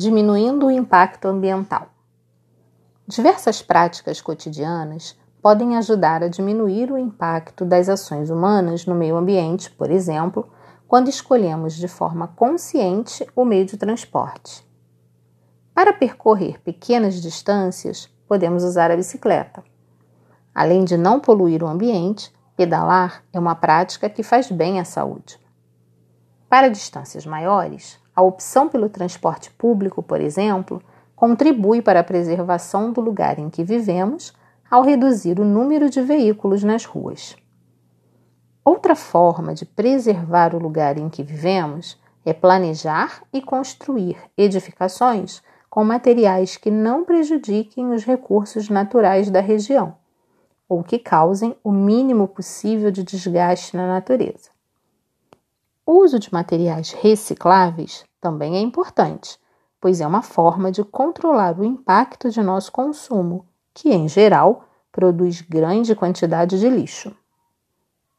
diminuindo o impacto ambiental. Diversas práticas cotidianas podem ajudar a diminuir o impacto das ações humanas no meio ambiente, por exemplo, quando escolhemos de forma consciente o meio de transporte. Para percorrer pequenas distâncias, podemos usar a bicicleta. Além de não poluir o ambiente, pedalar é uma prática que faz bem à saúde. Para distâncias maiores, a opção pelo transporte público, por exemplo, contribui para a preservação do lugar em que vivemos ao reduzir o número de veículos nas ruas. Outra forma de preservar o lugar em que vivemos é planejar e construir edificações com materiais que não prejudiquem os recursos naturais da região ou que causem o mínimo possível de desgaste na natureza. O uso de materiais recicláveis também é importante, pois é uma forma de controlar o impacto de nosso consumo, que, em geral, produz grande quantidade de lixo.